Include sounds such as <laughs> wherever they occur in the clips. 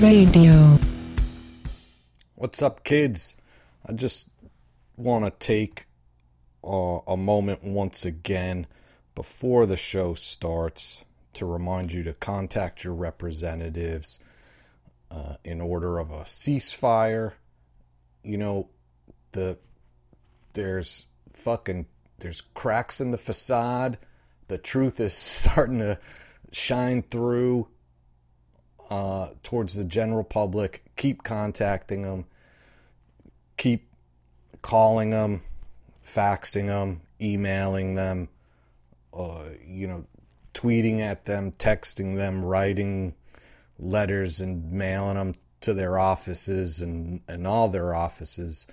Radio. What's up, kids? I just want to take a moment once again before the show starts to remind you to contact your representatives uh, in order of a ceasefire. You know, the there's fucking there's cracks in the facade. The truth is <laughs> starting to shine through uh, towards the general public. Keep contacting them. Keep calling them, faxing them, emailing them. Uh, you know, tweeting at them, texting them, writing letters, and mailing them to their offices and and all their offices.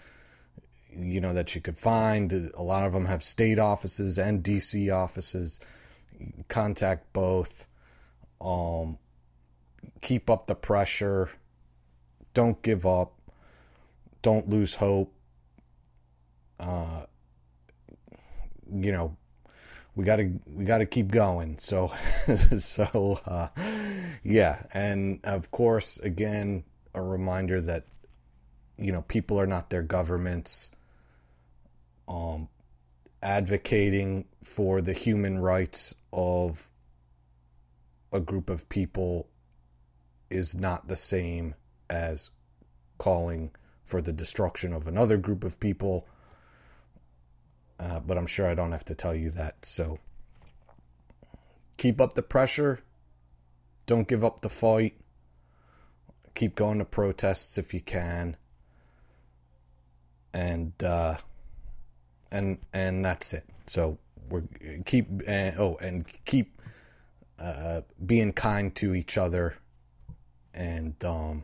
You know that you could find. A lot of them have state offices and DC offices. Contact both. Um, keep up the pressure. Don't give up. Don't lose hope. Uh, you know, we gotta we gotta keep going. So, <laughs> so uh, yeah, and of course, again, a reminder that you know people are not their governments. Um, advocating for the human rights of a group of people is not the same as calling for the destruction of another group of people. Uh, but I'm sure I don't have to tell you that. So keep up the pressure. Don't give up the fight. Keep going to protests if you can. And uh, and and that's it. So we're keep uh, oh and keep uh, being kind to each other and um,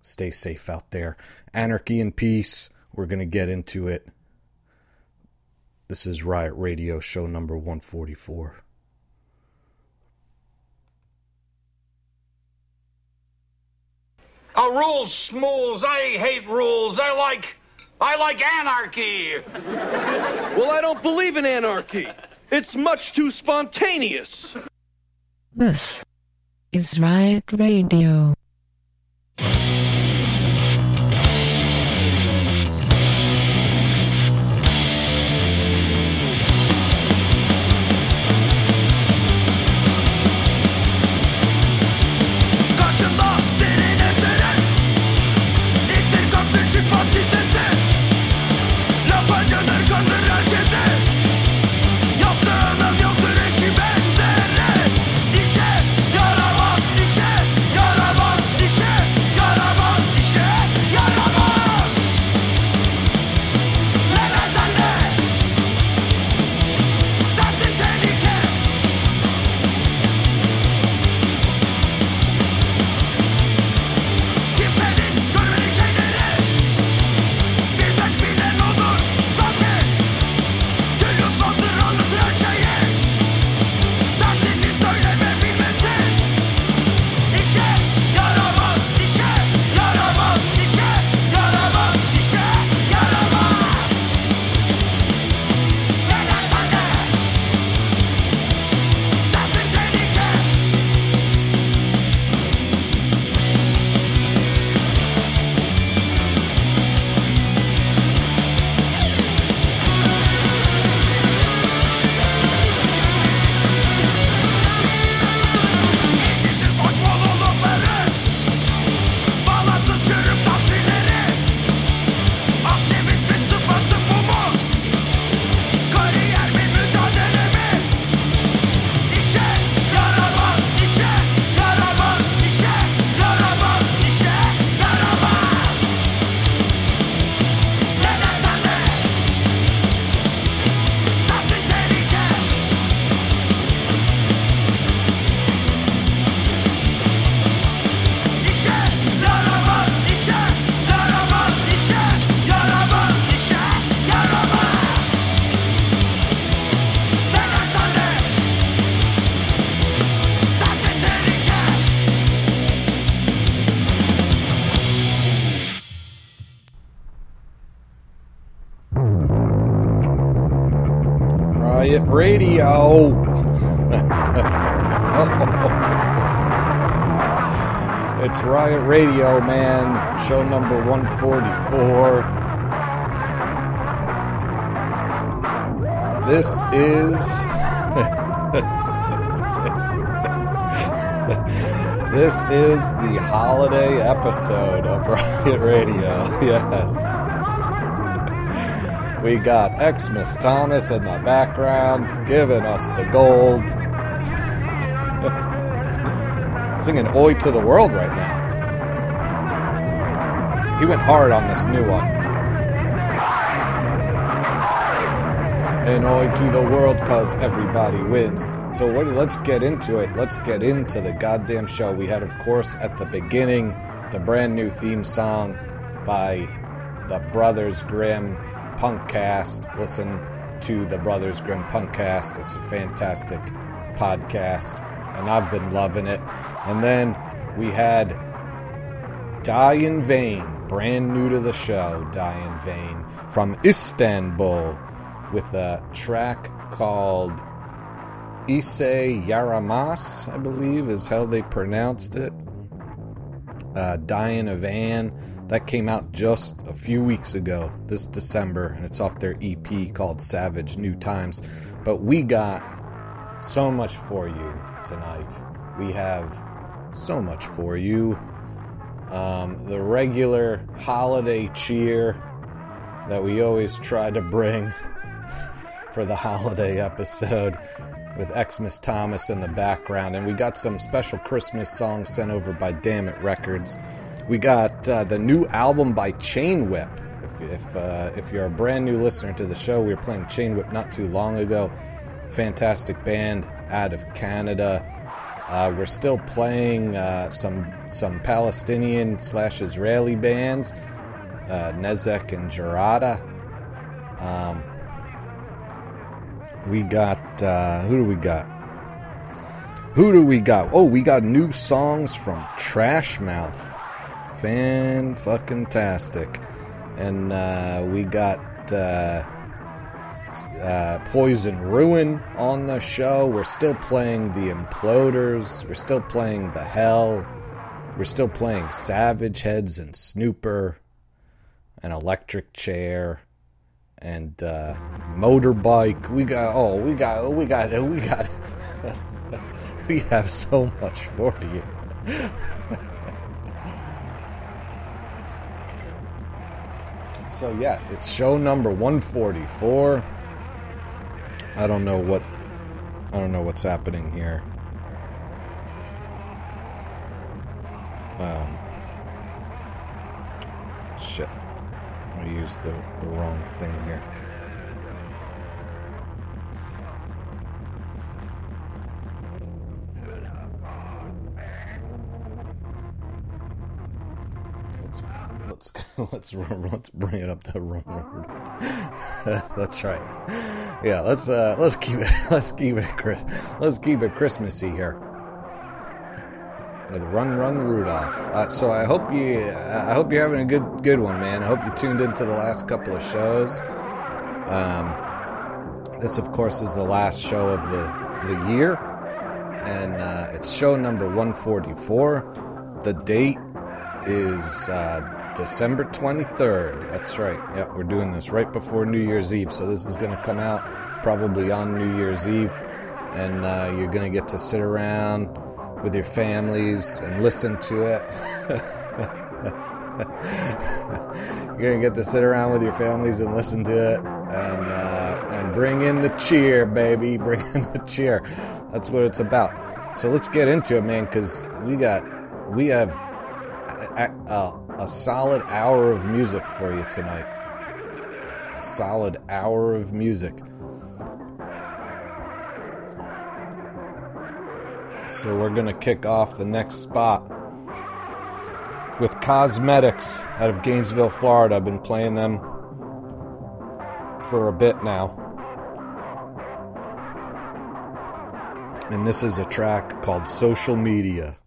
stay safe out there. Anarchy and peace. We're gonna get into it. This is Riot Radio, show number 144. A rules schmools. I hate rules. I like I like anarchy. Well, I don't believe in anarchy. It's much too spontaneous. This is Riot Radio. Man. Show number 144. This is. <laughs> this is the holiday episode of Riot Radio. <laughs> Yes. We got Xmas Thomas in the background giving us the gold. <laughs> Singing Oi to the World right now. He went hard on this new one. And Oi to the World cause everybody wins. So what, let's get into it. Let's get into the goddamn show. We had, of course, at the beginning, the brand new theme song by the Brothers Grimm Punkcast. Listen to the Brothers Grimm Punkcast. It's a fantastic podcast, and I've been loving it. And then we had Die in Vain, brand new to the show, Die in Vain, from Istanbul, with a track called Ise Yaramaz, I believe is how they pronounced it. Uh, Die in a Van. That came out just a few weeks ago, this December, and it's off their EP called Savage New Times. But we got so much for you tonight. We have so much for you. Um, the regular holiday cheer that we always try to bring <laughs> for the holiday episode with Xmas Thomas in the background. And we got some special Christmas songs sent over by Damn It Records. We got uh, the new album by Chain Whip. If, if, uh, if you're a brand new listener to the show, we were playing Chain Whip not too long ago. Fantastic band out of Canada. Uh, we're still playing uh, some some Palestinian slash Israeli bands, uh, Nezek and Jarada. Um, we got uh, who do we got? Who do we got? Oh, we got new songs from Trash Mouth. Fan fucking tastic. And uh, we got uh, uh, Poison Ruin on the show. We're still playing the Imploders. We're still playing the Hell. We're still playing Savage Heads and Snooper, an Electric Chair, and uh, Motorbike. We got oh, we got we got we got <laughs> we have so much for you. <laughs> So yes, it's show number 144. I don't know what I don't know what's happening here. Um shit. I used the, the wrong thing here. Let's let's <laughs> let's let's bring it up to run. <laughs> That's right. Yeah, let's uh let's keep it <laughs> let's keep it let's keep it Christmassy here. With Run Run Rudolph. Uh, so I hope you I hope you're having a good good one, man. I hope you tuned into the last couple of shows. Um, this, of course, is the last show of the the year, and uh, it's show number 144. The date is uh, December 23rd. That's right. Yep, we're doing this right before New Year's Eve. So this is going to come out probably on New Year's Eve. And uh, you're going to get to sit around with your families and listen to it. <laughs> you're to get to sit around with your families and listen to it. And, uh, and bring in the cheer, baby. <laughs> Bring in the cheer. That's what it's about. So let's get into it, man, because we got, we have a, a, a solid hour of music for you tonight. A solid hour of music. So we're going to kick off the next spot with Cosmetix out of Gainesville, Florida. I've been playing them for a bit now. And this is a track called Social Media.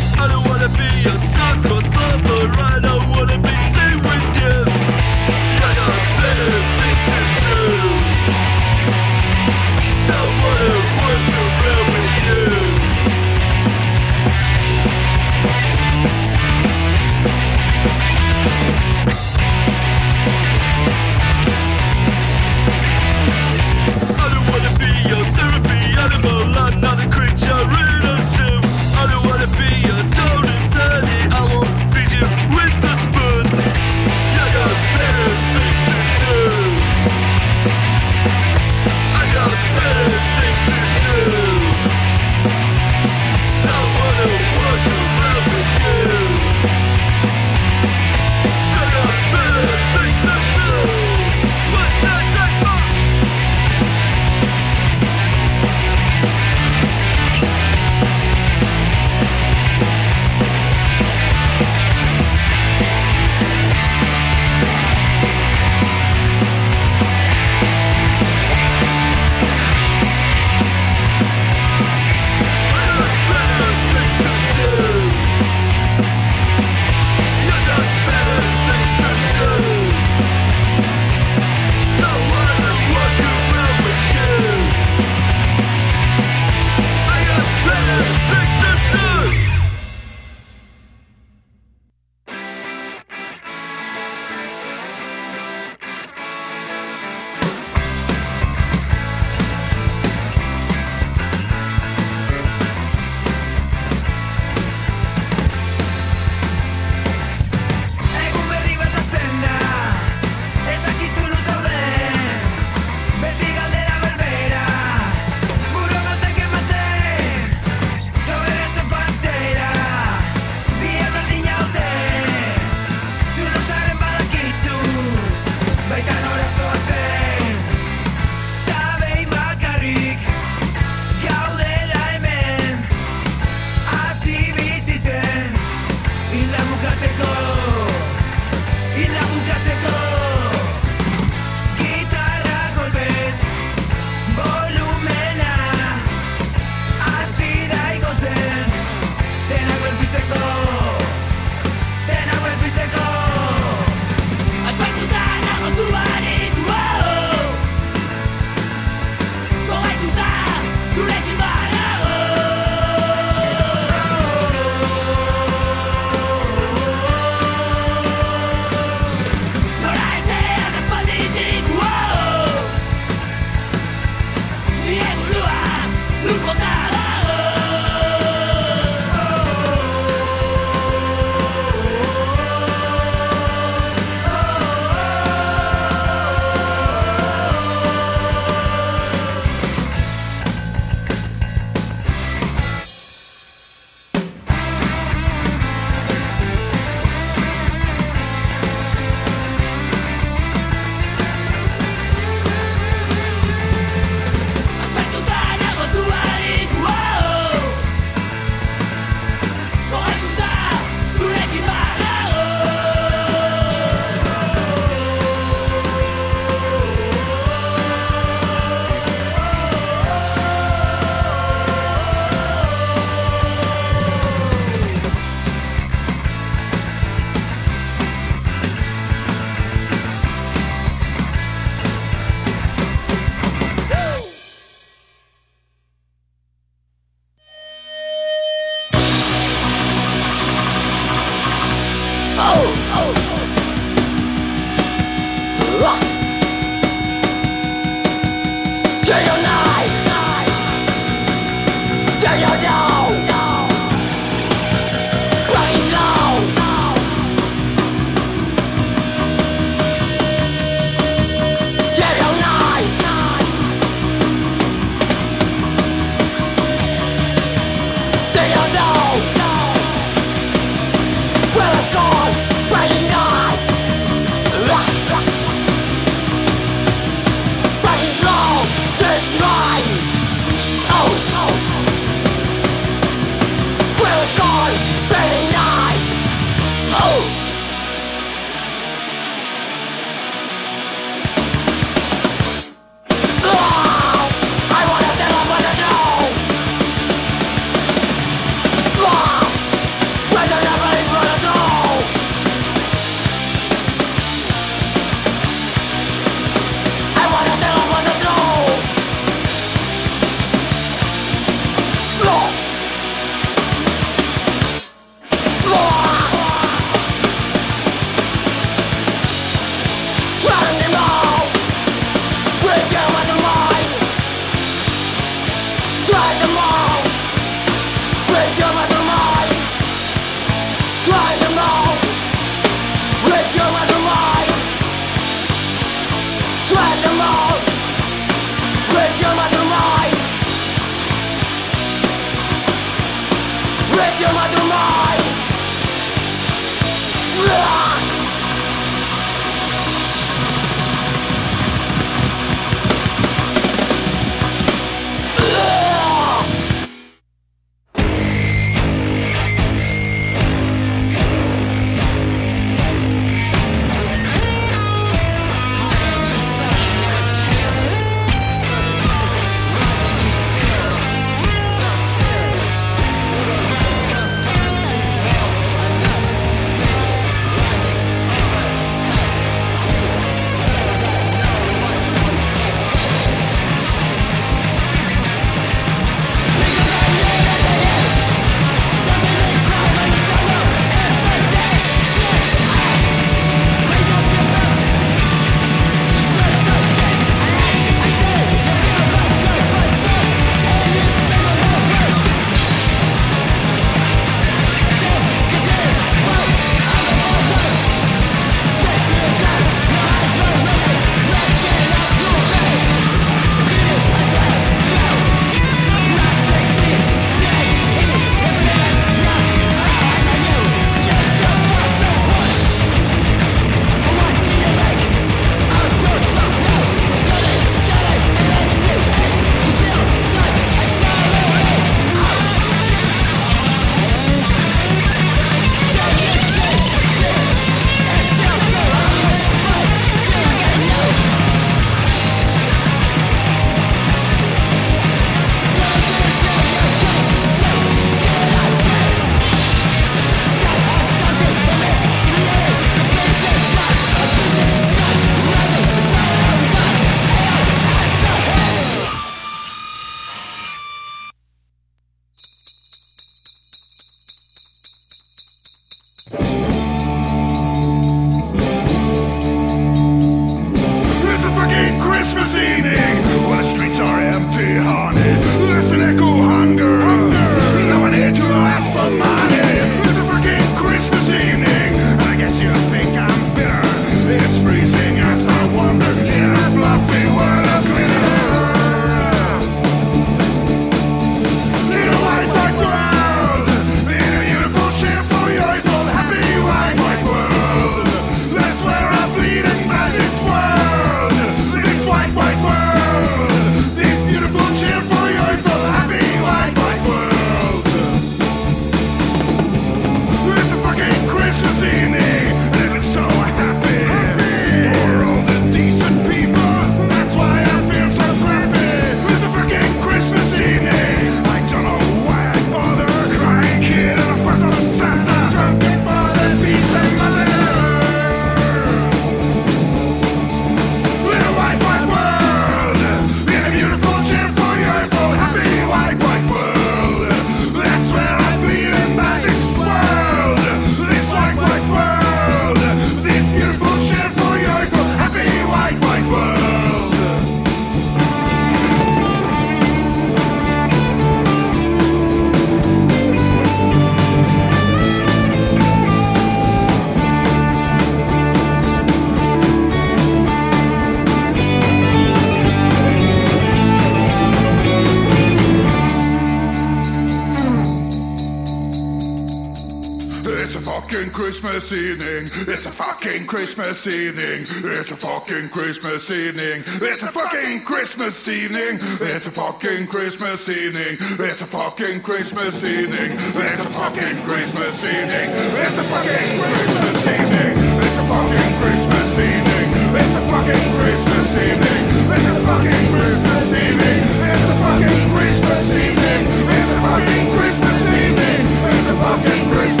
Christmas evening. It's a fucking Christmas evening. It's a fucking Christmas evening. It's a fucking Christmas evening. It's a fucking Christmas evening. It's a fucking Christmas evening. It's a fucking Christmas evening. It's a fucking Christmas evening. It's a fucking Christmas evening. It's a fucking Christmas evening. It's a fucking Christmas evening. It's a fucking Christmas evening. It's a fucking Christmas evening. It's a fucking Christmas.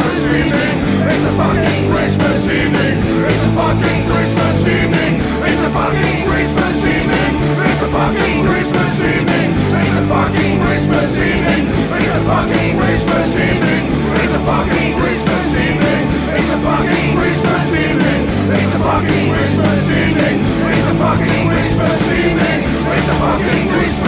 It's a fucking Christmas evening. It's a fucking Christmas evening. It's a fucking Christmas evening. It's a fucking Christmas evening. It's a fucking Christmas evening. It's a fucking Christmas evening. It's a fucking Christmas evening. It's a fucking Christmas evening. It's a fucking Christmas evening. It's a fucking Christmas evening. It's a fucking Christmas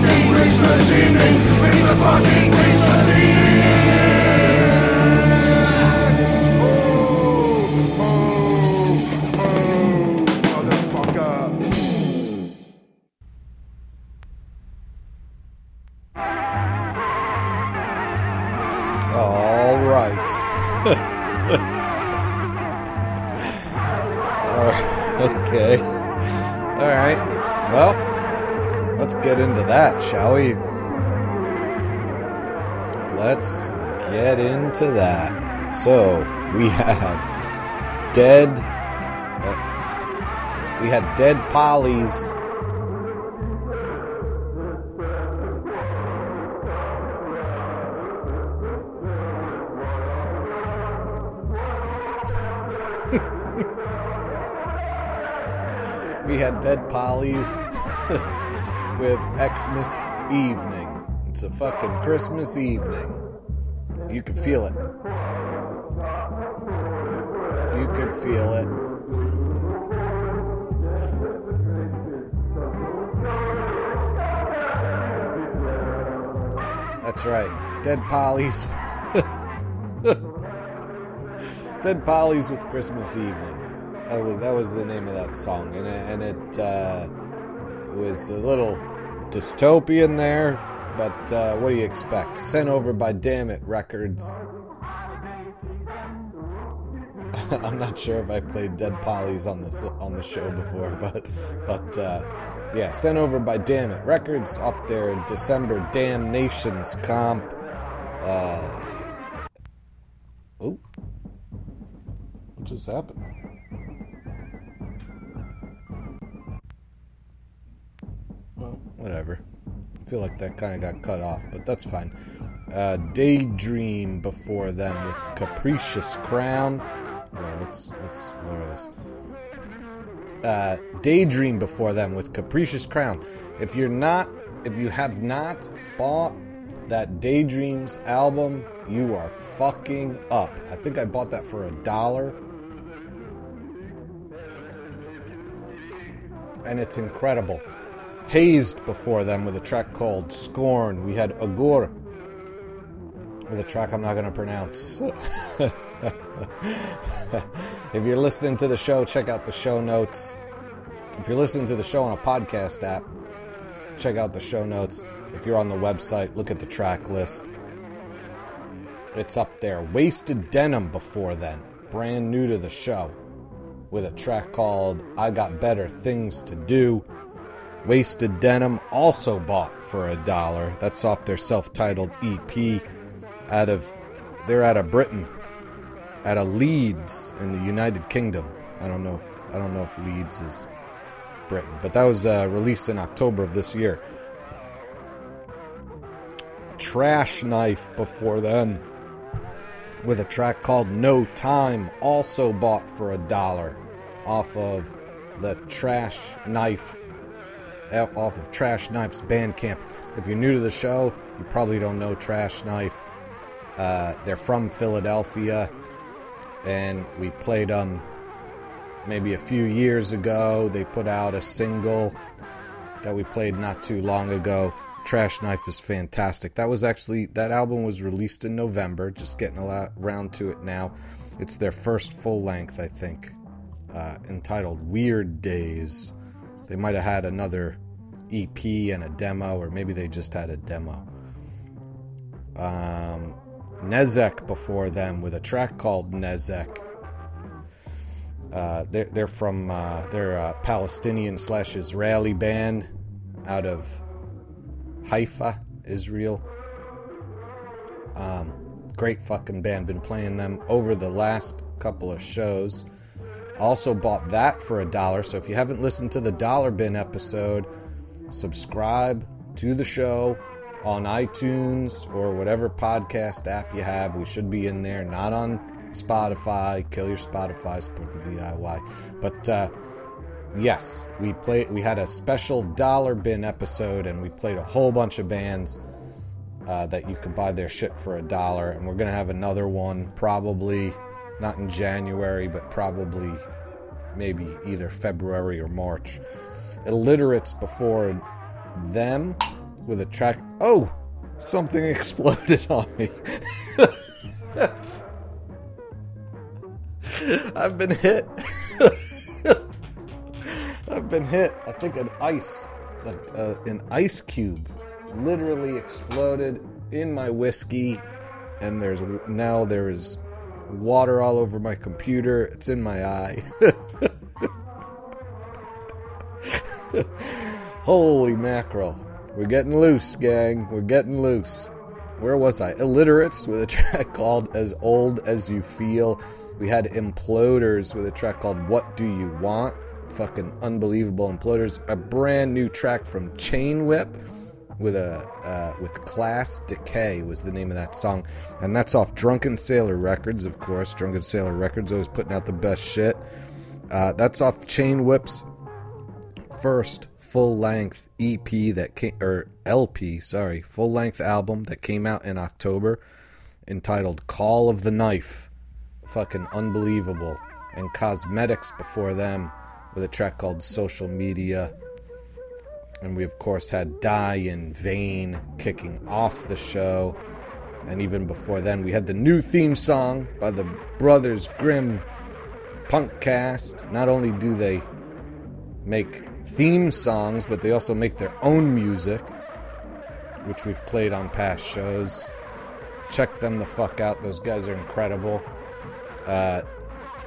fucking Christmas evening. It's a fucking Christmas evening. So, we had dead. uh, we had Dead Pollys. <laughs> We had Dead Pollys <laughs> with Xmas evening. It's a fucking Christmas evening. You can feel it. Can feel it. That's right. Dead Pollys. <laughs> Dead Pollys with Christmas Evening. That was that was the name of that song, and it, and it, uh, was a little dystopian there. But uh, what do you expect? Sent over by Damn It Records. <laughs> I'm not sure if I played Dead Pollys on this on the show before, <laughs> but but uh, yeah, sent over by Damn It Records off their December Damnations comp. Uh, oh, what just happened? Well, whatever. I feel like that kind of got cut off, but that's fine. Uh, Daydream before them with Capricious Crown. Let's let's lower this. Uh, Daydream before them with Capricious Crown. If you're not, if you have not bought that Daydreams album, you are fucking up. I think I bought that for a dollar. And it's incredible. Hazed before them with a track called Scorn. We had Agur with a track I'm not going to pronounce. <laughs> if you're listening to the show, check out the show notes. If you're listening to the show on a podcast app, check out the show notes. If you're on the website, look at the track list. It's up there. Wasted Denim before then, brand new to the show, with a track called I Got Better Things to Do. Wasted Denim also bought for a dollar. That's off their self titled EP out of they're out of Britain, out of Leeds in the United Kingdom. I don't know if I don't know if Leeds is Britain, but that was uh, released in October of this year. Trash Knife before then, with a track called No Time, also bought for a dollar, off of the Trash Knife, off of Trash Knife's Bandcamp. If you're new to the show, you probably don't know Trash Knife. Uh, they're from Philadelphia, and we played them maybe a few years ago. They put out a single that we played not too long ago. Trash Knife is fantastic. That was actually that album was released in November. Just getting around to it now. It's their first full length, I think, uh, entitled Weird Days. They might have had another EP and a demo, or maybe they just had a demo. Um, Nezek before them with a track called Nezek. Uh, they're, they're from uh, they're a Palestinian slash Israeli band out of Haifa, Israel. Um, great fucking band. Been playing them over the last couple of shows. Also bought that for a dollar. So if you haven't listened to the Dollar Bin episode, subscribe to the show on iTunes or whatever podcast app you have. We should be in there, not on Spotify. Kill your Spotify, support the DIY. But uh, yes, we played. We had a special Dollar Bin episode, and we played a whole bunch of bands uh, that you could buy their shit for a dollar. And we're gonna have another one probably not in January, but probably maybe either February or March. Illiterates before them with a track. Oh, something <laughs> exploded on me. <laughs> I've been hit. <laughs> I've been hit. I think an ice, an ice cube, literally exploded in my whiskey, and there's now there is water all over my computer. It's in my eye. Holy mackerel. We're getting loose, gang. We're getting loose. Where was I? Illiterates with a <laughs> track called As Old As You Feel. We had Imploders with a track called What Do You Want? Fucking unbelievable Imploders. A brand new track from Chain Whip with a uh, with Class Decay was the name of that song, and that's off Drunken Sailor Records, of course. Drunken Sailor Records always putting out the best shit. Uh, that's off Chain Whip's first full length EP that came or LP, sorry, full length album that came out in October, entitled "Call of the Knife." Fucking unbelievable. And Cosmetix before them with a track called Social Media. And we, of course, had Die in Vain kicking off the show. And even before then, we had the new theme song by the Brothers Grimm Punk Cast. Not only do they make theme songs, but they also make their own music, which we've played on past shows. Check them the fuck out. Those guys are incredible. Uh,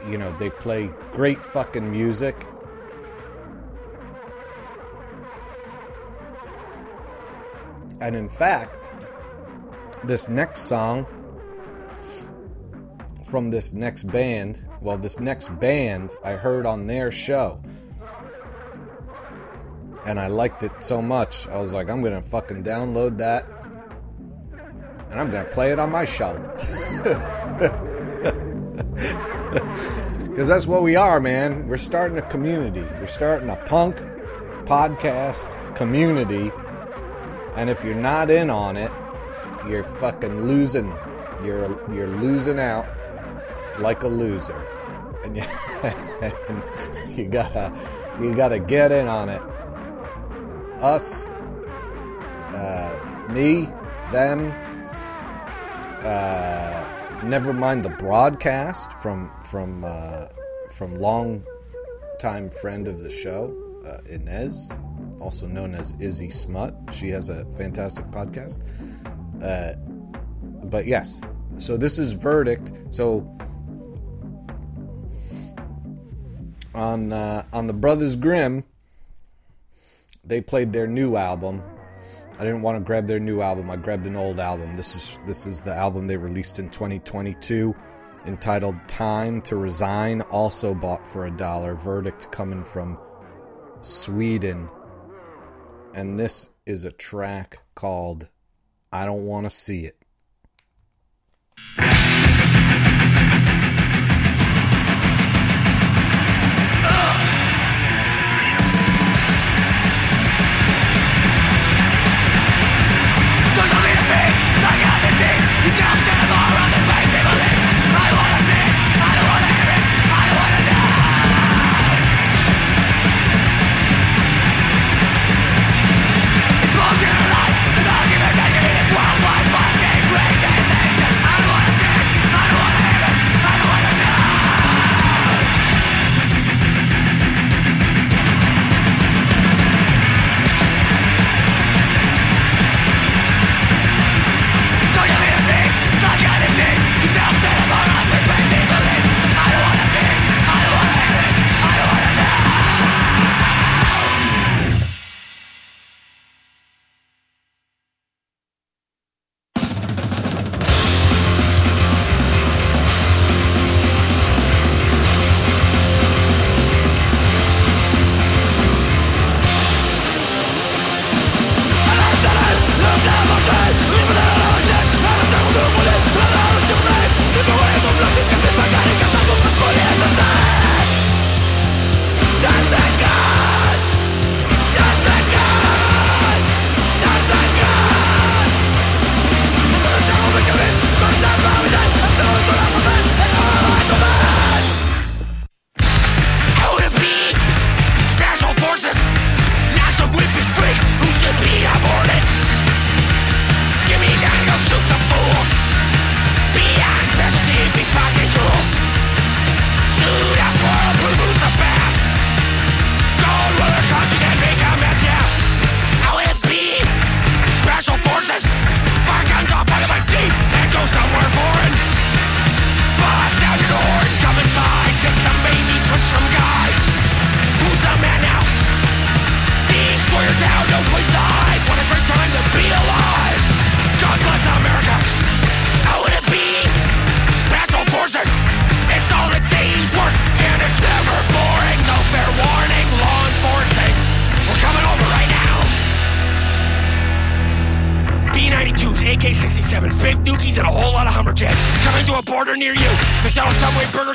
you know, they play great fucking music. And in fact, this next song from this next band, well, this next band I heard on their show. And I liked it so much, I was like, I'm gonna fucking download that. And I'm gonna play it on my show. Because <laughs> that's what we are, man. We're starting a community. We're starting a punk podcast community. And if you're not in on it, you're fucking losing. You're you're losing out like a loser. And you, <laughs> and you gotta you gotta get in on it. Us, uh, me, them. Uh, never mind the broadcast from from uh, from long time friend of the show, uh, Inez, also known as Izzy Smut. She has a fantastic podcast. Uh, but yes, so this is verdict. So on uh, on the Brothers Grimm, they played their new album. I didn't want to grab their new album. I grabbed an old album. This is this is the album they released in 2022 entitled Time to Resign, also bought for a dollar. Verdict coming from Sweden. And this is a track called I Don't Want to See It.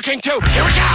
King, too. Here we come!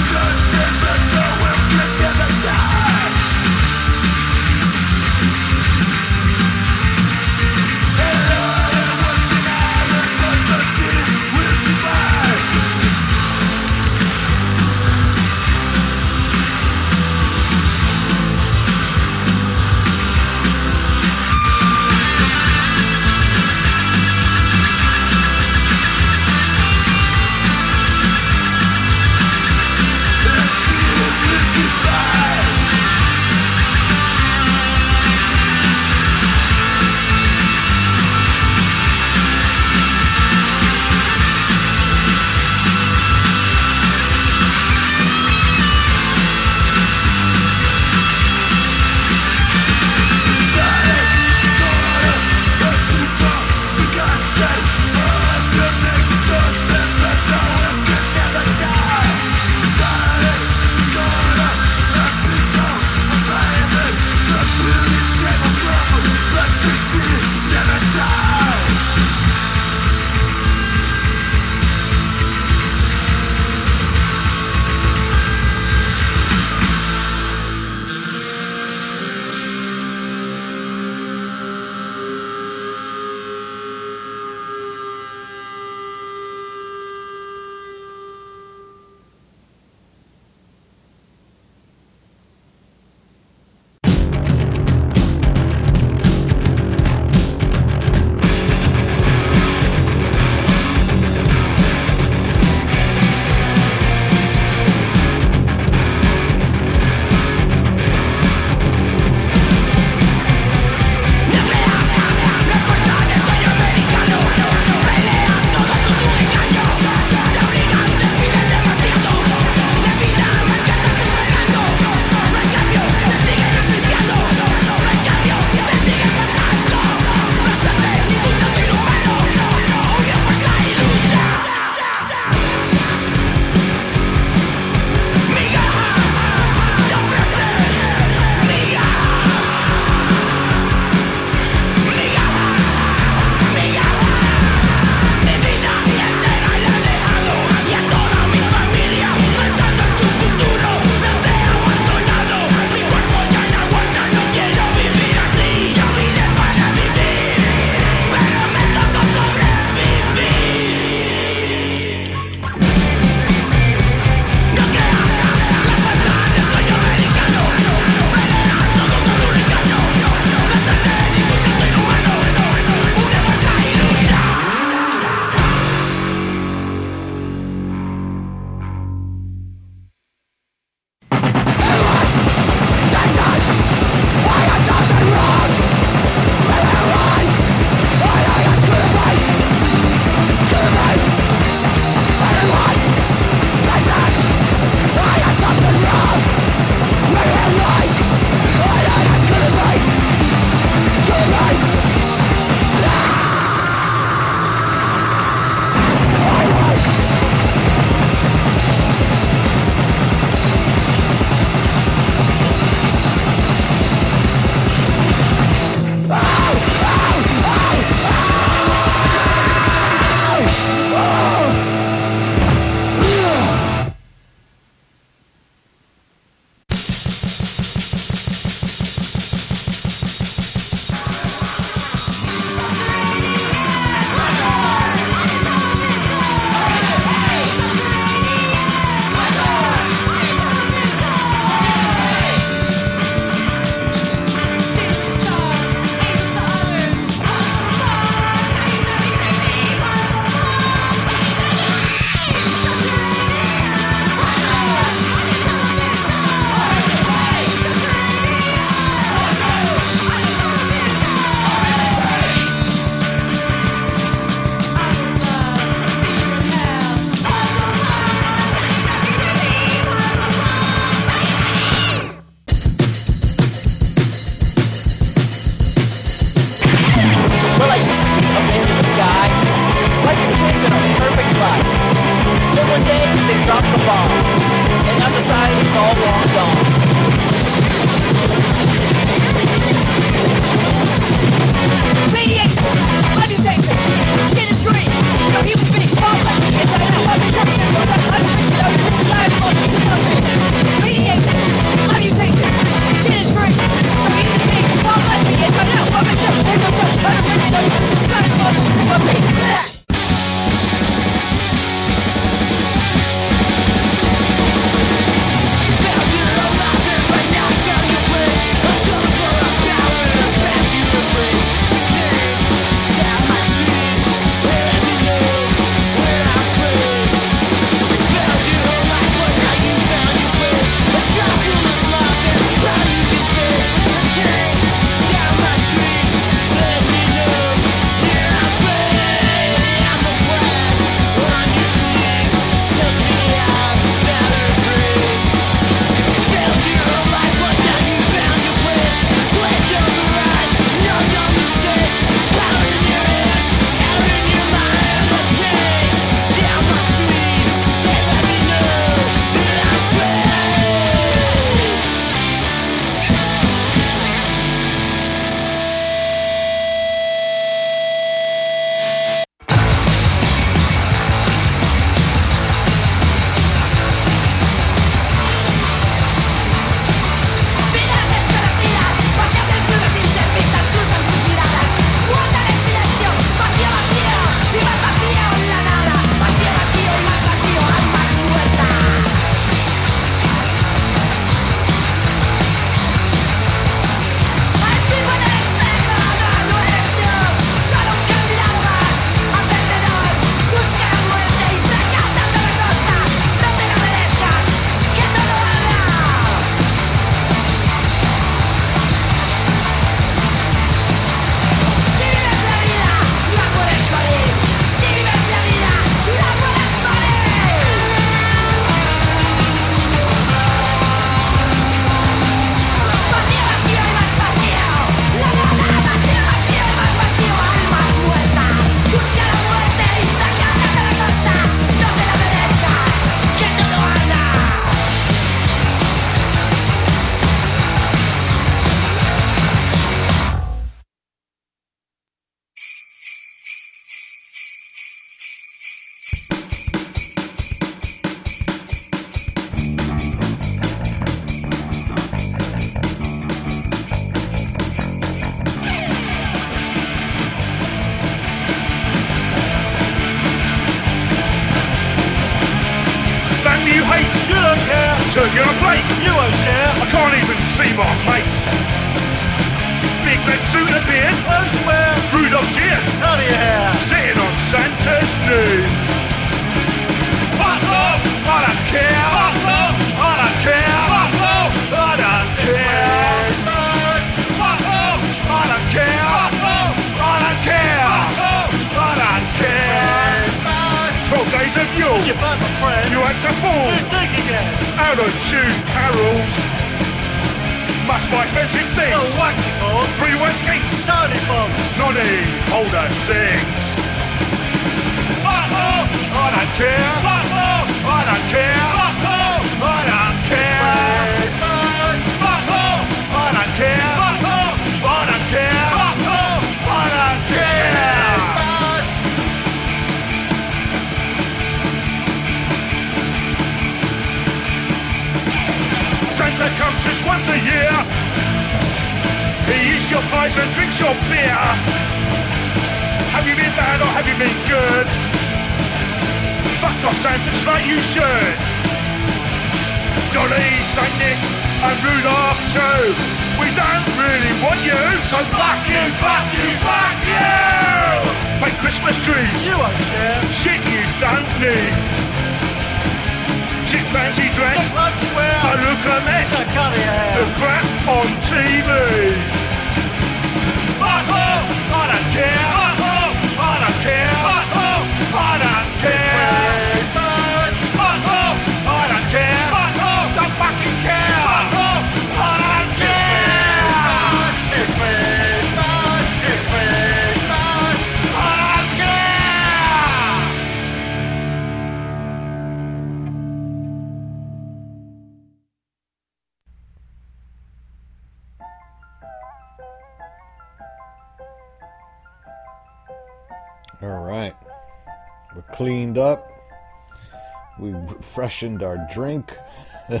Our drink. <laughs> we're,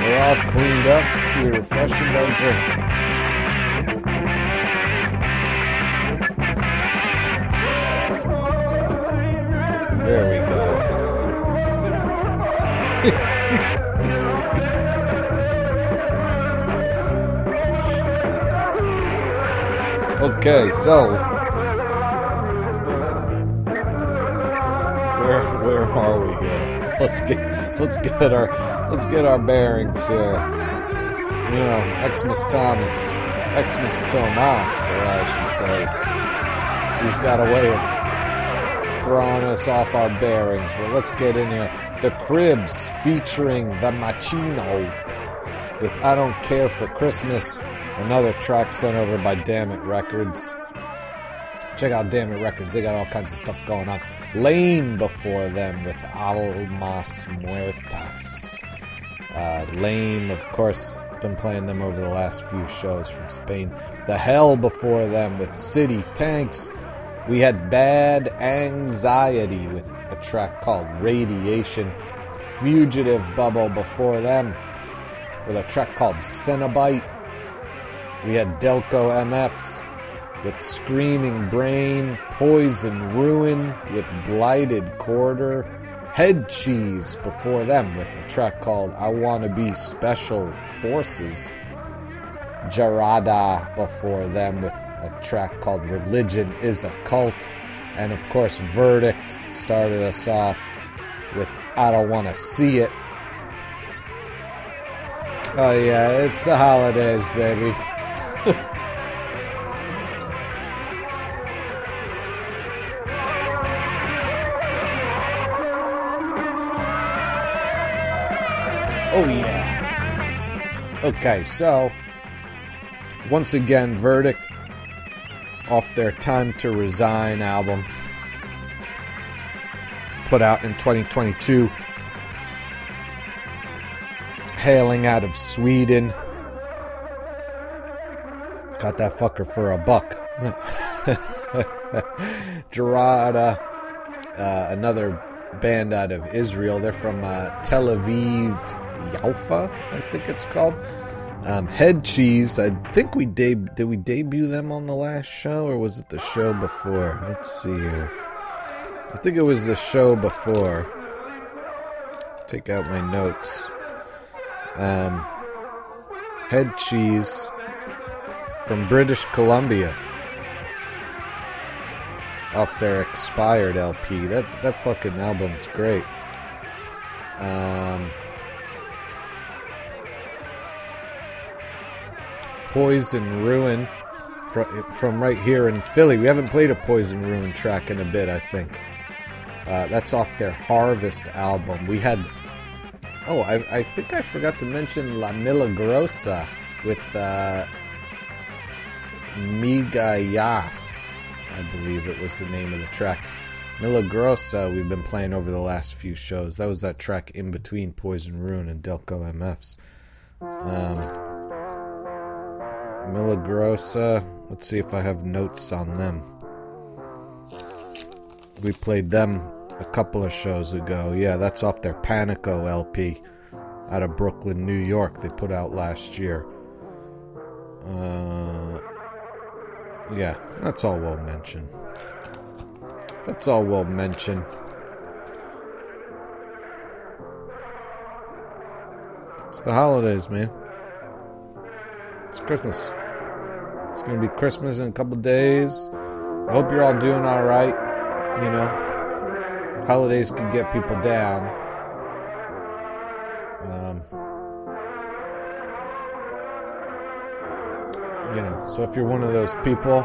we're all cleaned up. We refreshened our drink. There we go. <laughs> Okay, so where are we here? <laughs> Let's get let's get our let's get our bearings here. You know, Xmas Thomas, Xmas Tomas, or I should say, he's got a way of throwing us off our bearings. But let's get in here. The Cribbs featuring the Machino with I Don't Care for Christmas, another track sent over by Damn It Records. Check out Damn It Records, they got all kinds of stuff going on. Lame before them with Almas Muertas. Uh, Lame, of course, been playing them over the last few shows from Spain. The Hell before them with City Tanks. We had Bad Anxiety with a track called Radiation. Fugitive Bubble before them with a track called Cenobyte. We had Delco MFs with Screaming Brain, Poison Ruin with Blighted Quarter, Head Cheese before them with a track called I Wanna Be Special Forces, Jarada before them with a track called Religion is a Cult, and of course, Verdict started us off with I Don't Wanna See It. Oh, yeah, it's the holidays, baby. Oh, yeah. Okay, so once again, Verdict off their Time to Resign album put out in 2022, hailing out of Sweden. Got that fucker for a buck. <laughs> Jarada, uh, another band out of Israel. They're from uh, Tel Aviv, Yafa, I think it's called. Um, Head Cheese. I think we deb- did we debut them on the last show, or was it the show before? Let's see here. I think it was the show before. Take out my notes. Um, Head Cheese from British Columbia off their expired LP. That that fucking album's great. Um, Poison Ruin from from right here in Philly. We haven't played a Poison Ruin track in a bit. I think uh, that's off their Harvest album. We had. Oh, I, I think I forgot to mention La Milagrosa with uh, Migayas. I believe it was the name of the track. Milagrosa, we've been playing over the last few shows. That was that track in between Poison Ruin and Delco MFs. Um, Milagrosa, let's see if I have notes on them. We played them a couple of shows ago. Yeah, that's off their Panico LP out of Brooklyn, New York. They put out last year. Uh, yeah, that's all we'll mention. That's all we'll mention. It's the holidays, man. It's Christmas. It's gonna be Christmas in a couple days. I hope you're all doing all right. You know, holidays can get people down. Um, you know, so if you're one of those people,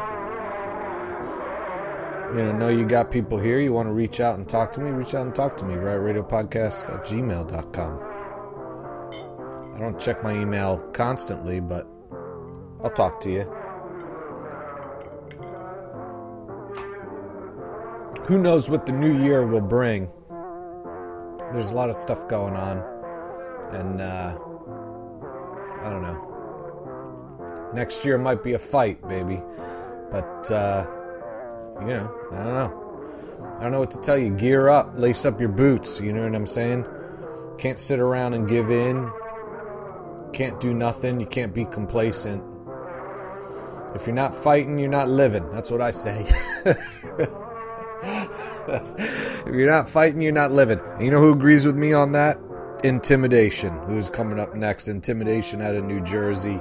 you know, know you got people here, you want to reach out and talk to me, reach out and talk to me, right? Radiopodcast at gmail.com. I don't check my email constantly, but I'll talk to you. Who knows what the new year will bring? There's a lot of stuff going on, and uh, I don't know. Next year might be a fight, baby, but uh, you know, I don't know. I don't know what to tell you. Gear up, lace up your boots. You know what I'm saying? Can't sit around and give in. Can't do nothing. You can't be complacent. If you're not fighting, you're not living. That's what I say. <laughs> if you're not fighting, you're not living. And you know who agrees with me on that? Intimidation. Who's coming up next? Intimidation out of New Jersey.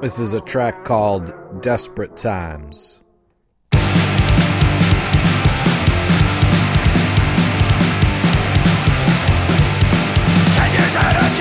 This is a track called Desperate Times. Can you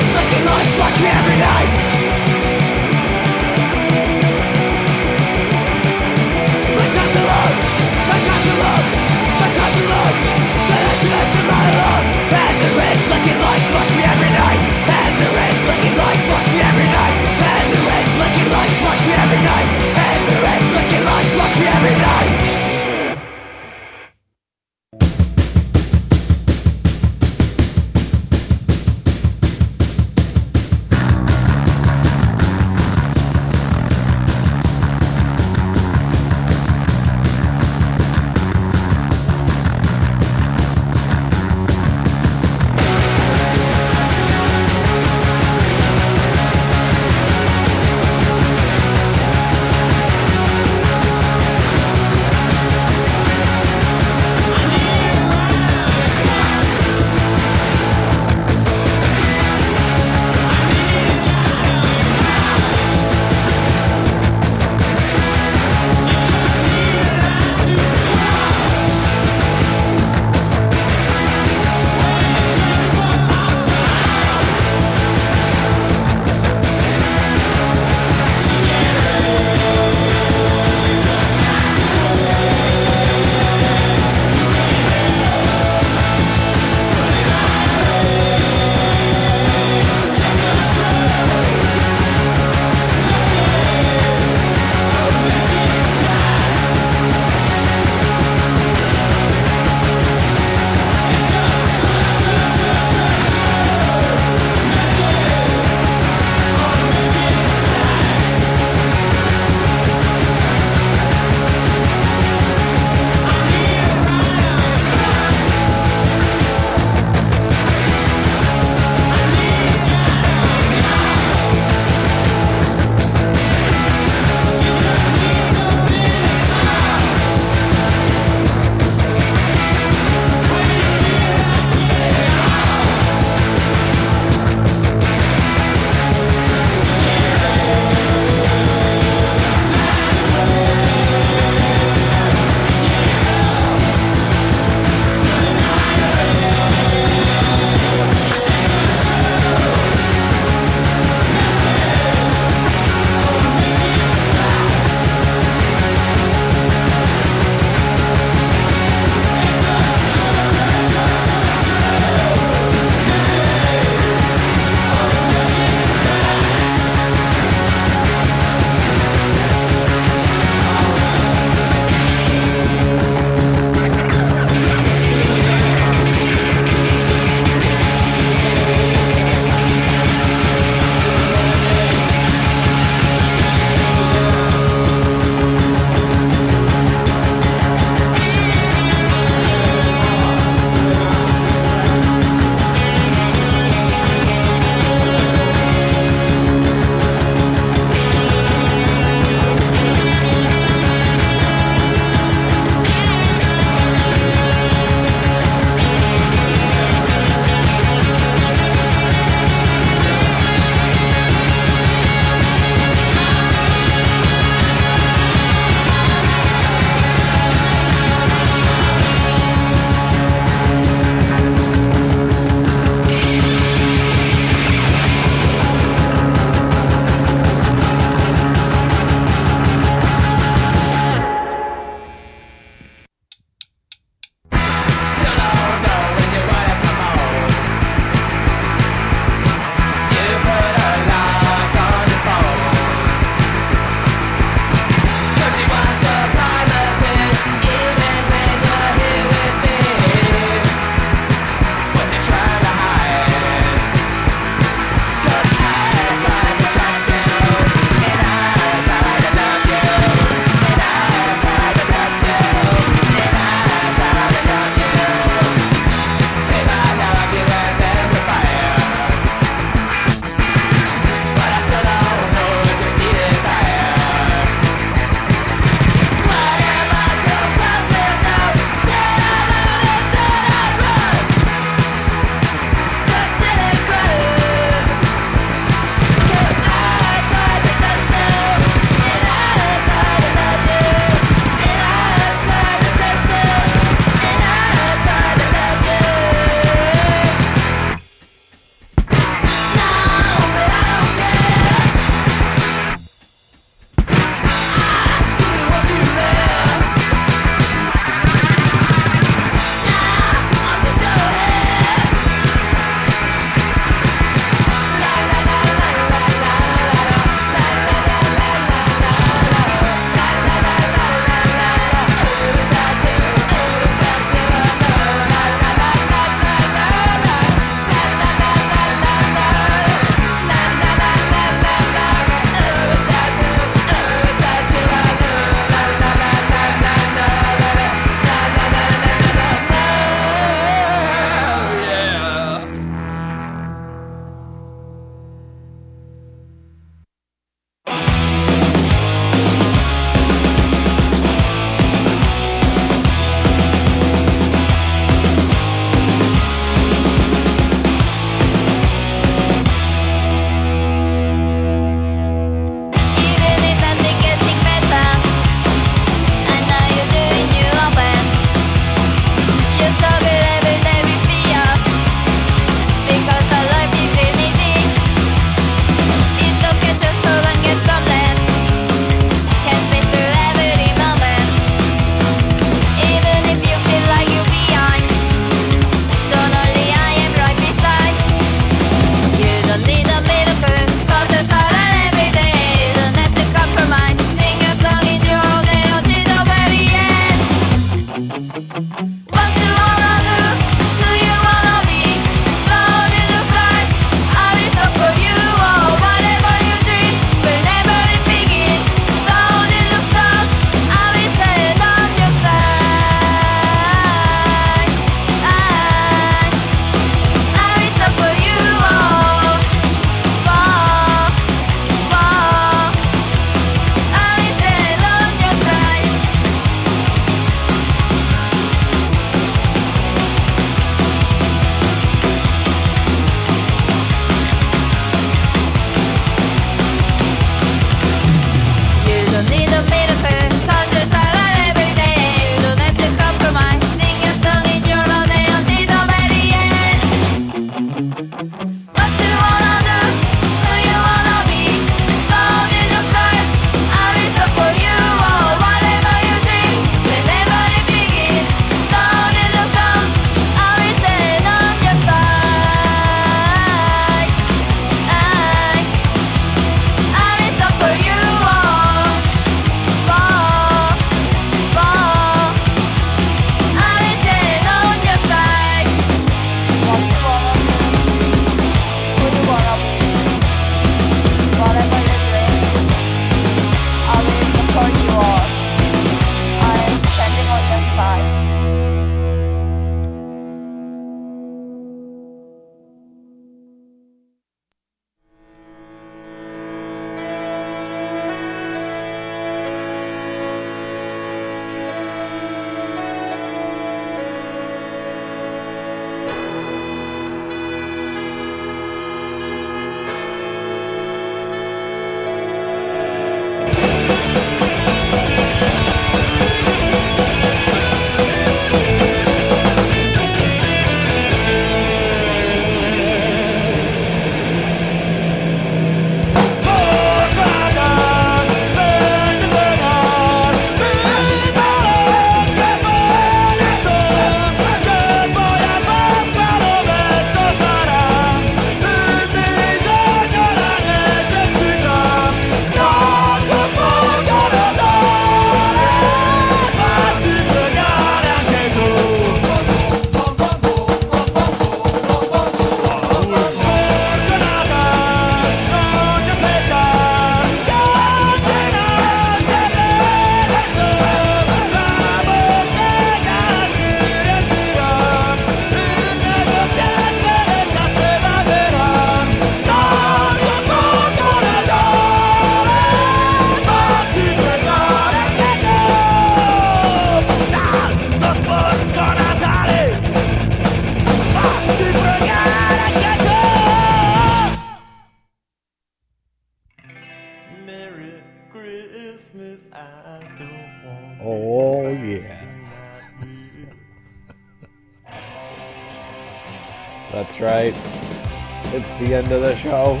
end of the show.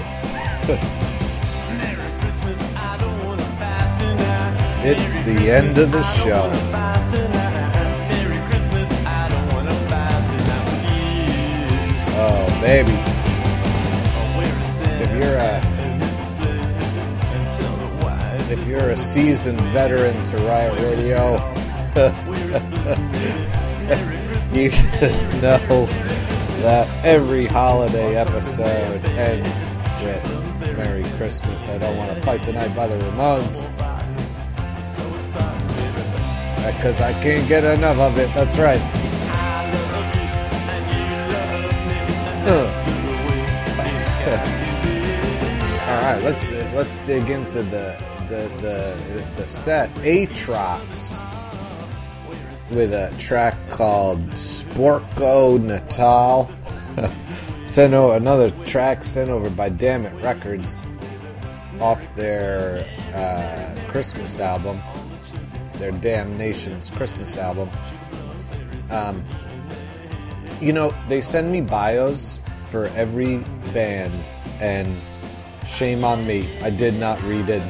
It's the end of the show. Oh, baby. If you're a if you're a seasoned veteran to Riot Radio, <laughs> you should know that every holiday episode ends with Merry Christmas. I don't want to fight tonight by the Ramones. Because I can't get enough of it. That's right. <laughs> All right, let's uh, let's dig into the the the, the set Atrox with a track called Sporco Natal. <laughs> sent over another track sent over by Damn It Records off their uh, Christmas album, their Damn Nation's Christmas album. Um, you know, they send me bios for every band, and shame on me, I did not read it.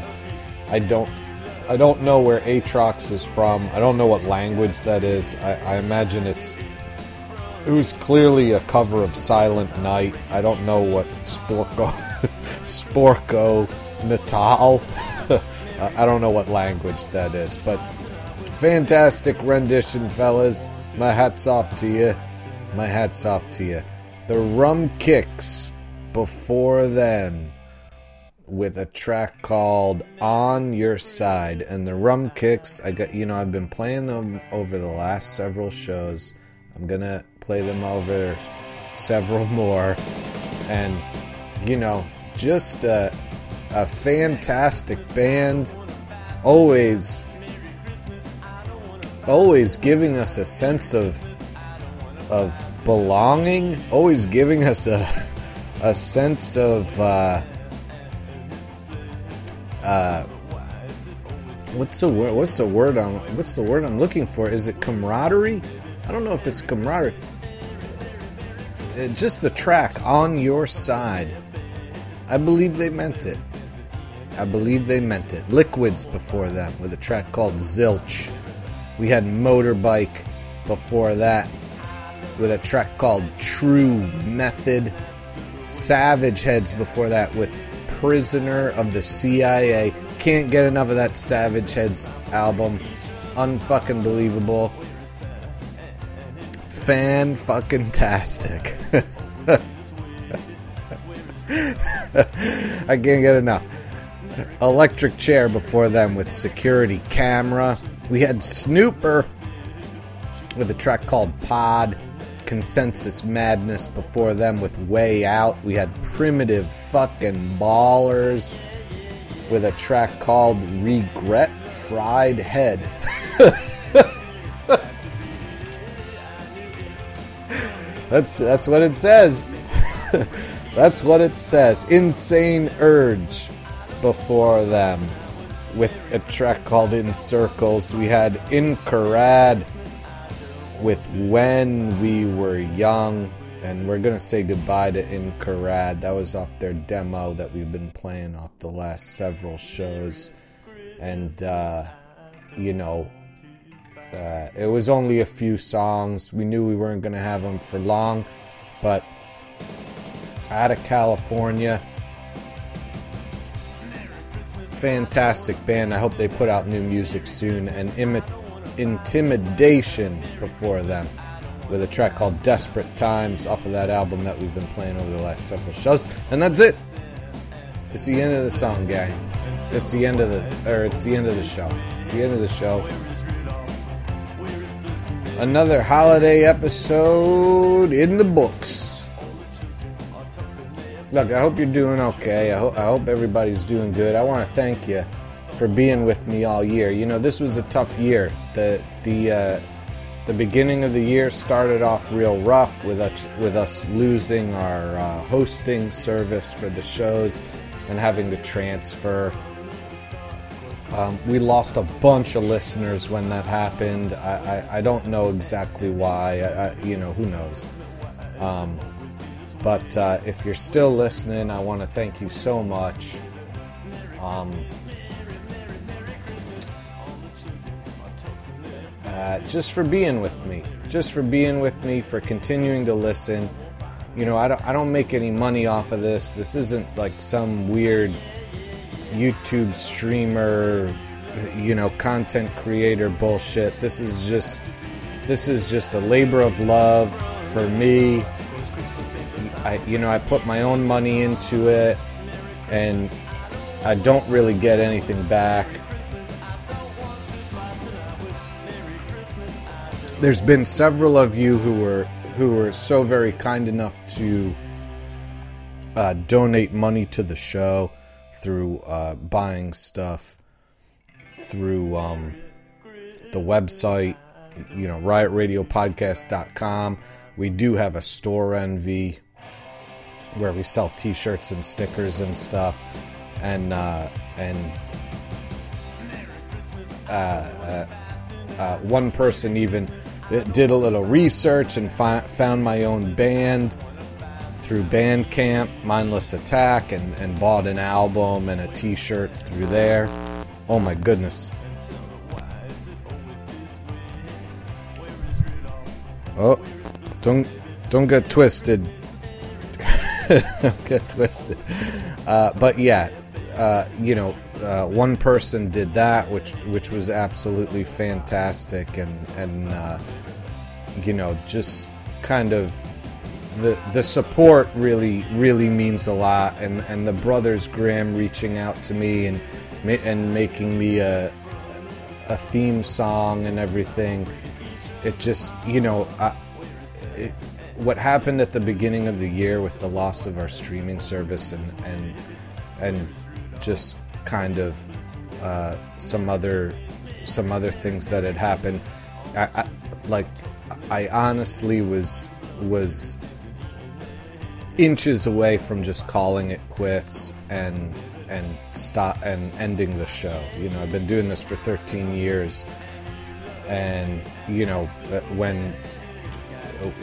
I don't. I don't know where Atrox is from. I don't know what language that is. I, I imagine it's. It was clearly a cover of Silent Night. I don't know what Sporco, <laughs> Sporco Natal. <laughs> I don't know what language that is, but fantastic rendition, fellas. My hat's off to you. My hat's off to you. The Rumkicks before then with a track called On Your Side. And the Rumkicks, I got you know, I've been playing them over the last several shows. I'm gonna play them over several <laughs> more. And you know, just a, a fantastic band. Always always giving us a sense of of belonging, always giving us a <laughs> a sense of uh, uh, what's the word? What's the word I'm What's the word I'm looking for? Is it camaraderie? I don't know if it's camaraderie. Uh, just the track on your side. I believe they meant it. I believe they meant it. Liquids before them with a track called Zilch. We had Motorbike before that with a track called True Method. Savageheads before that with Prisoner of the CIA. Can't get enough of that Savageheads album. Unfucking believable. Fan fucking tastic. <laughs> I can't get enough. Electric Chair before them with Security Camera. We had Snooper with a track called Pod. Consensus Madness before them with Way Out. We had Primitive Fucking Ballers with a track called Regret Fried Head. <laughs> that's that's what it says. <laughs> that's what it says. Insane Urge before them with a track called In Circles. We had Inqirad with When We Were Young. And we're going to say goodbye to Inqirad. That was off their demo that we've been playing off the last several shows. And, uh, you know, uh, it was only a few songs. We knew we weren't going to have them for long. But out of California, fantastic band. I hope they put out new music soon. And imi- Intimidation before them with a track called Desperate Times off of that album that we've been playing over the last several shows. And that's it. It's the end of the song, gang. It's the end of the or it's the end of the show. It's the end of the show. Another holiday episode in the books. Look, I hope you're doing okay. I, ho- I hope everybody's doing good. I want to thank you for being with me all year. You know, this was a tough year. The the uh, the beginning of the year started off real rough with us with us losing our uh, hosting service for the shows and having to transfer Um, we lost a bunch of listeners when that happened. I, I, I don't know exactly why. I, you know, who knows? Um, but uh, if you're still listening, I want to thank you so much. Um, uh, just for being with me, just for being with me, for continuing to listen. You know, I don't, I don't make any money off of this. This isn't like some weird YouTube streamer, you know, content creator bullshit. This is just, this is just a labor of love for me. I, you know, I put my own money into it, and I don't really get anything back. There's been several of you who were who were so very kind enough to uh, donate money to the show through uh, buying stuff through um, the website, you know, riotradiopodcast.com. We do have a Storenvy where we sell T-shirts and stickers and stuff, and uh, and uh, uh, uh, one person even did a little research and fi- found my own band through Bandcamp, Mindless Attack, and, and bought an album and a T-shirt through there. Oh my goodness! Oh, don't don't get twisted. don't <laughs> get twisted. Uh, but yeah, uh, you know, uh, one person did that, which which was absolutely fantastic, and and uh, you know, just kind of the the support really really means a lot, and and the brothers Graham reaching out to me and and making me a a theme song and everything. It just you know, I, it, what happened at the beginning of the year with the loss of our streaming service and and and just kind of uh, some other some other things that had happened. I, I, like I honestly was was inches away from just calling it quits and and stop and ending the show. You know, I've been doing this for 13 years, and you know when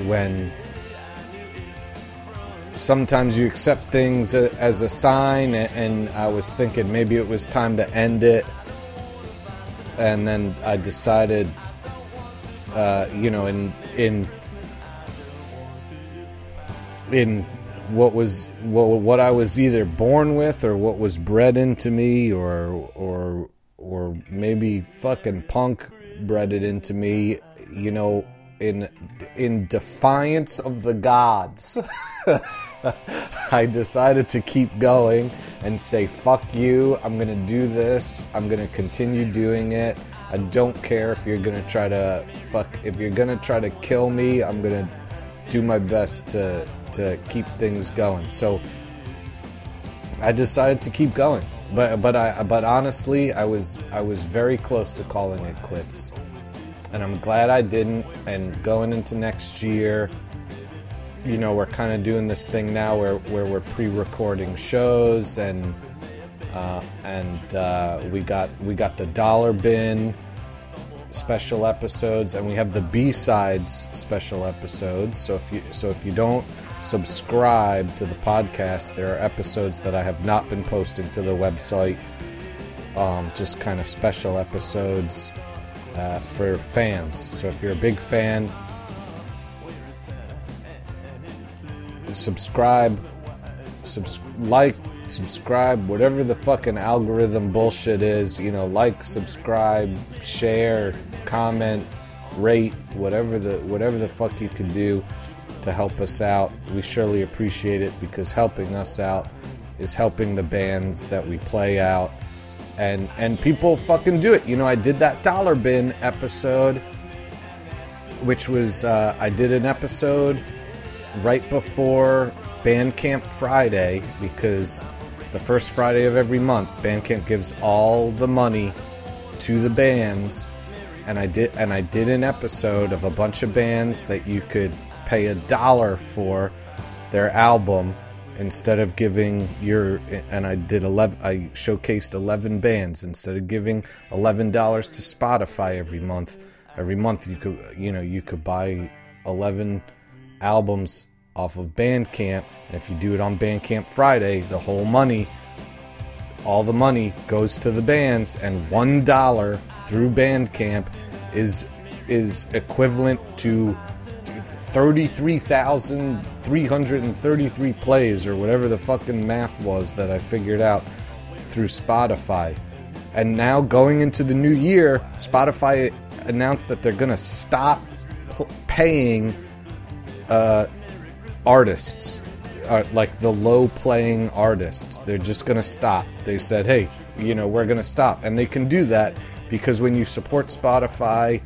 when sometimes you accept things as a sign and i was thinking maybe it was time to end it and then i decided uh, you know in in in what was what, what i was either born with or what was bred into me or or or maybe fucking punk bred it into me you know in in defiance of the gods. <laughs> I decided to keep going and say, fuck you, I'm gonna do this, I'm gonna continue doing it. I don't care if you're gonna try to fuck, if you're gonna try to kill me, I'm gonna do my best to, to keep things going. So I decided to keep going. But, but I, but honestly, I was, I was very close to calling it quits. And I'm glad I didn't. And going into next year, you know, we're kind of doing this thing now where, where we're pre-recording shows and uh, and uh, we got we got the dollar bin special episodes and we have the B-sides special episodes. So if you so if you don't subscribe to the podcast, there are episodes that I have not been posting to the website. Um, just kind of special episodes uh, for fans. So if you're a big fan, subscribe, subs- like, subscribe, whatever the fucking algorithm bullshit is. You know, like, subscribe, share, comment, rate, whatever the whatever the fuck you can do to help us out. We surely appreciate it because helping us out is helping the bands that we play out. And and people fucking do it. You know, I did that dollar bin episode, which was uh, I did an episode right before Bandcamp Friday because the first Friday of every month, Bandcamp gives all the money to the bands, and I did and I did an episode of a bunch of bands that you could pay a dollar for their album, instead of giving your and I did 11 I showcased 11 bands. Instead of giving $11 to Spotify every month every month you could you know you could buy 11 albums off of Bandcamp and if you do it on Bandcamp Friday the whole money all the money goes to the bands and one dollar through Bandcamp is is equivalent to 33,333 plays or whatever the fucking math was that I figured out through Spotify. And now going into the new year, Spotify announced that they're going to stop pl- paying uh, artists, uh, like the low playing artists. They're just going to stop. They said, hey, you know, we're going to stop. And they can do that because when you support Spotify,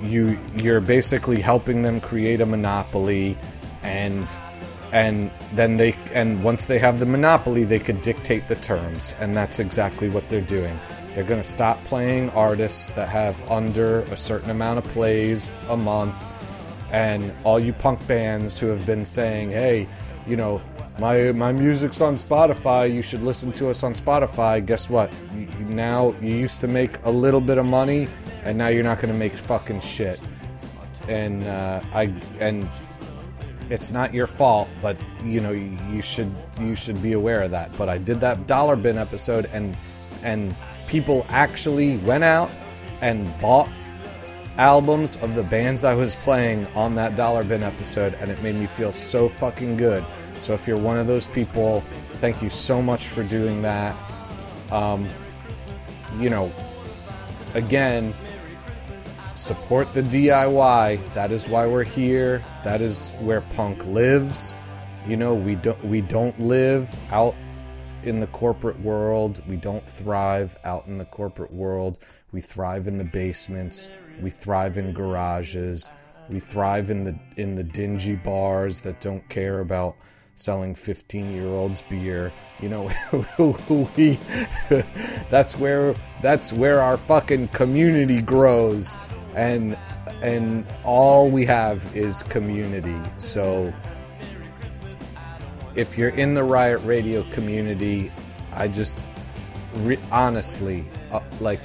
you you're basically helping them create a monopoly and and then they and once they have the monopoly they could dictate the terms and that's exactly what they're doing they're going to stop playing artists that have under a certain amount of plays a month and all you punk bands who have been saying hey you know my my music's on Spotify you should listen to us on Spotify guess what now you used to make a little bit of money and now you're not going to make fucking shit and uh, I and it's not your fault, but you know you should you should be aware of that. But I did that dollar bin episode, and and people actually went out and bought albums of the bands I was playing on that dollar bin episode, and it made me feel so fucking good. So if you're one of those people, thank you so much for doing that. Um, you know, again, support the DIY. That is why we're here. That is where punk lives. You know, we don't we don't live out in the corporate world. We don't thrive out in the corporate world. We thrive in the basements. We thrive in garages. We thrive in the in the dingy bars that don't care about selling 15 year olds beer you know <laughs> we that's where that's where our fucking community grows and and all we have is community so if you're in the riot radio community i just re- honestly uh, like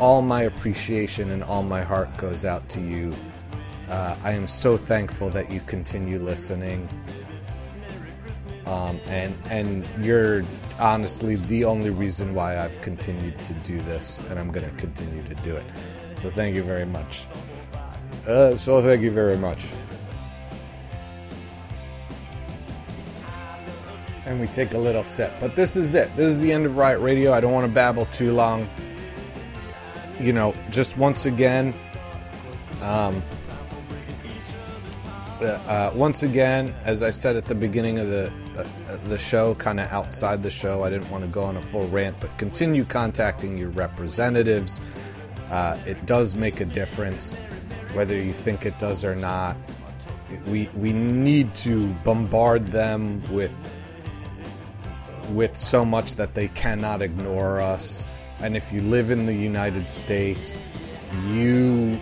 all my appreciation and all my heart goes out to you uh, i am so thankful that you continue listening um, and and you're honestly the only reason why I've continued to do this, and I'm going to continue to do it. So thank you very much. Uh, so thank you very much. And we take a little sip, but this is it. This is the end of Riot Radio. I don't want to babble too long. You know, just once again, um, uh, once again, as I said at the beginning of the uh, the show, kind of outside the show, I didn't want to go on a full rant, but continue contacting your representatives. Uh, it does make a difference, whether you think it does or not. We we need to bombard them with with so much that they cannot ignore us. And if you live in the United States, you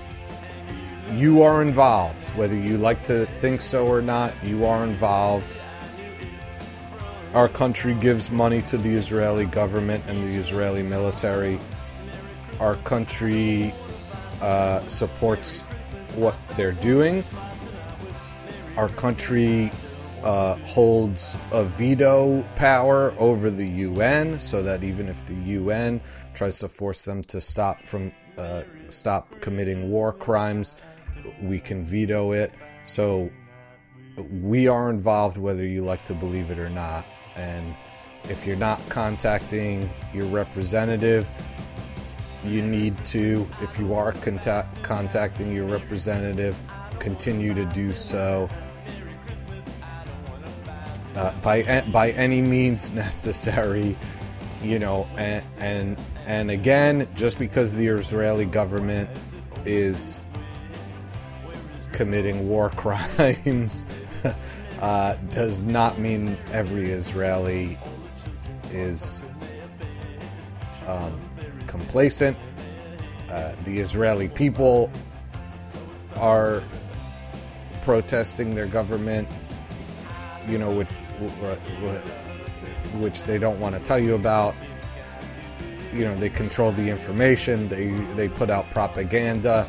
you are involved. Whether you like to think so or not, you are involved. Our country gives money to the Israeli government and the Israeli military. Our country uh, supports what they're doing. Our country uh, holds a veto power over the UN, so that even if the UN tries to force them to stop from uh, stop committing war crimes, we can veto it. So we are involved, whether you like to believe it or not. And if you're not contacting your representative, you need to. If you are contact, contacting your representative, continue to do so uh, by by any means necessary. You know, and and and again, just because the Israeli government is committing war <laughs> crimes uh, does not mean every Israeli is um, complacent. Uh, the Israeli people are protesting their government, you know, wh- which they don't want to tell you about. You know, they control the information. They they put out propaganda.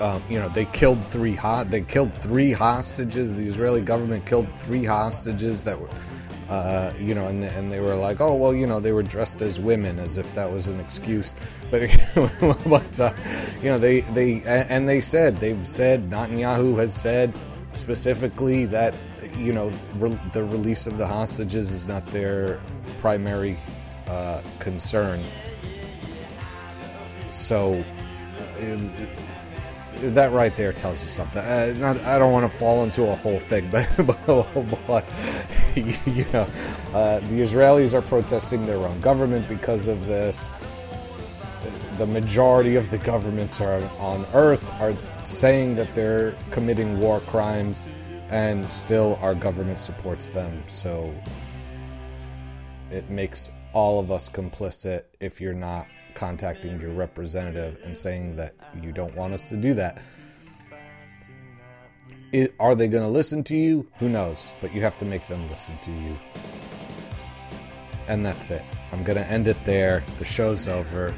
Um, you know, they killed three hot. They killed three hostages. The Israeli government killed three hostages that were, uh, you know, and and they were like, oh well, you know, they were dressed as women, as if that was an excuse. <laughs> But but uh, you know, they they and they said they've said Netanyahu has said specifically that you know re- the release of the hostages is not their primary uh, concern. So. uh, that right there tells you something. Uh, not, I don't want to fall into a whole thing, <laughs> but, but, but <laughs> you know, uh, the Israelis are protesting their own government because of this. The majority of the governments are on Earth are saying that they're committing war crimes, and still our government supports them. So it makes all of us complicit if you're not contacting your representative and saying that you don't want us to do that. It, are they going to listen to you? Who knows? But you have to make them listen to you. And that's it. I'm going to end it there. The show's over.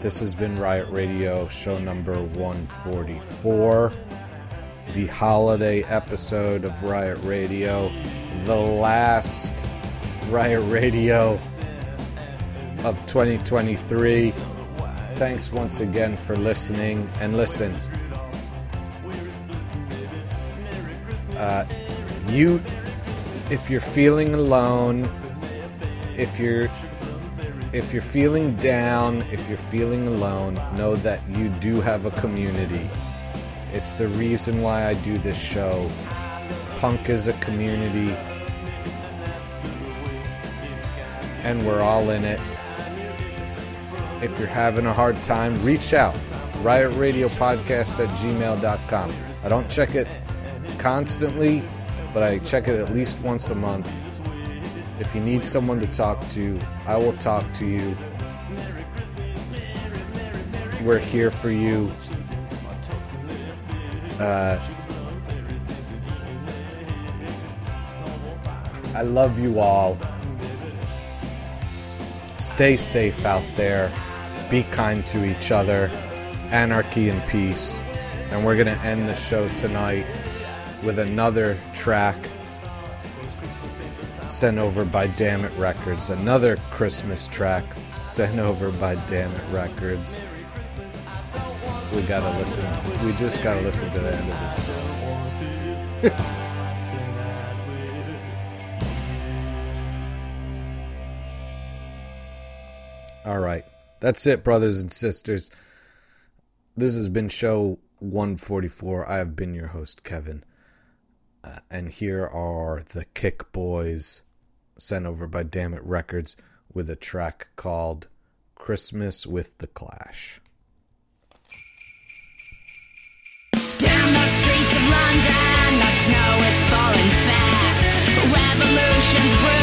This has been Riot Radio, show number 144. The holiday episode of Riot Radio. The last Riot Radio of 2023. Thanks once again for listening. And listen, uh, you, if you're feeling alone, if you're if you're feeling down, if you're feeling alone, know that you do have a community. It's the reason why I do this show. Punk is a community, and we're all in it. If you're having a hard time, reach out. Riot Radio Podcast at gmail.com. I don't check it constantly, but I check it at least once a month. If you need someone to talk to, I will talk to you. We're here for you. Uh, I love you all. Stay safe out there. Be kind to each other. Anarchy and peace. And we're going to end the show tonight with another track sent over by Dammit Records. Another Christmas track sent over by Dammit Records. We gotta listen. We just gotta listen to the end of this song. <laughs> All right. That's it, brothers and sisters. This has been show 144. I have been your host, Kevin. Uh, and here are the Kickboys sent over by Dammit Records with a track called Christmas with the Clash. London, the snow is falling fast. Revolution's brewing,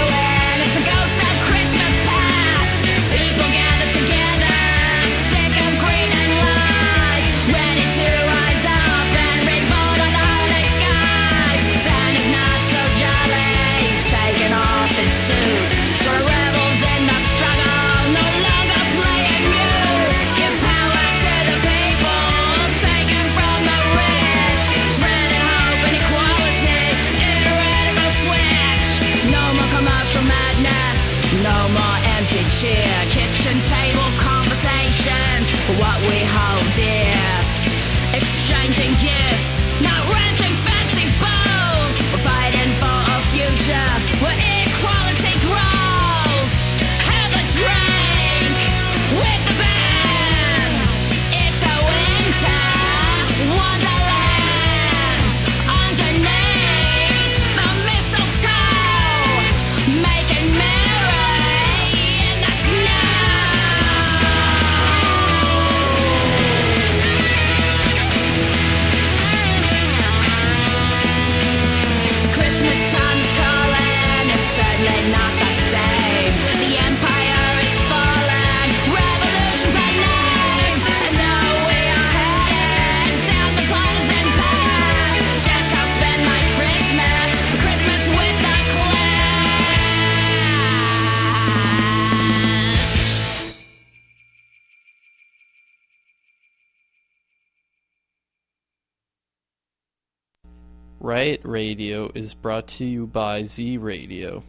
Riot Radio is brought to you by Z Radio.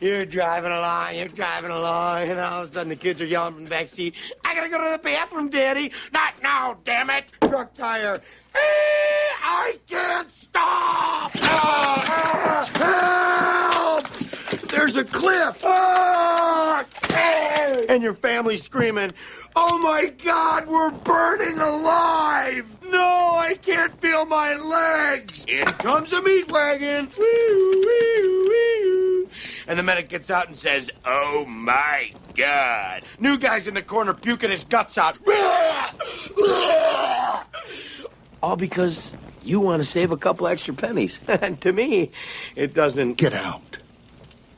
You're driving along, you're driving along, and all of a sudden the kids are yelling from the back seat, I gotta go to the bathroom, Daddy. Not now, damn it. Truck tire. Eh, I can't stop. Ah, ah, help! There's a cliff. And your family's screaming, Oh my God, we're burning alive! No, I can't feel my legs! In comes a meat wagon! And the medic gets out and says, Oh my God! New guy's in the corner puking his guts out. <laughs> All because you want to save a couple extra pennies. <laughs> and to me, it doesn't. Get out.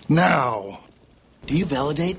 Now. Do you validate?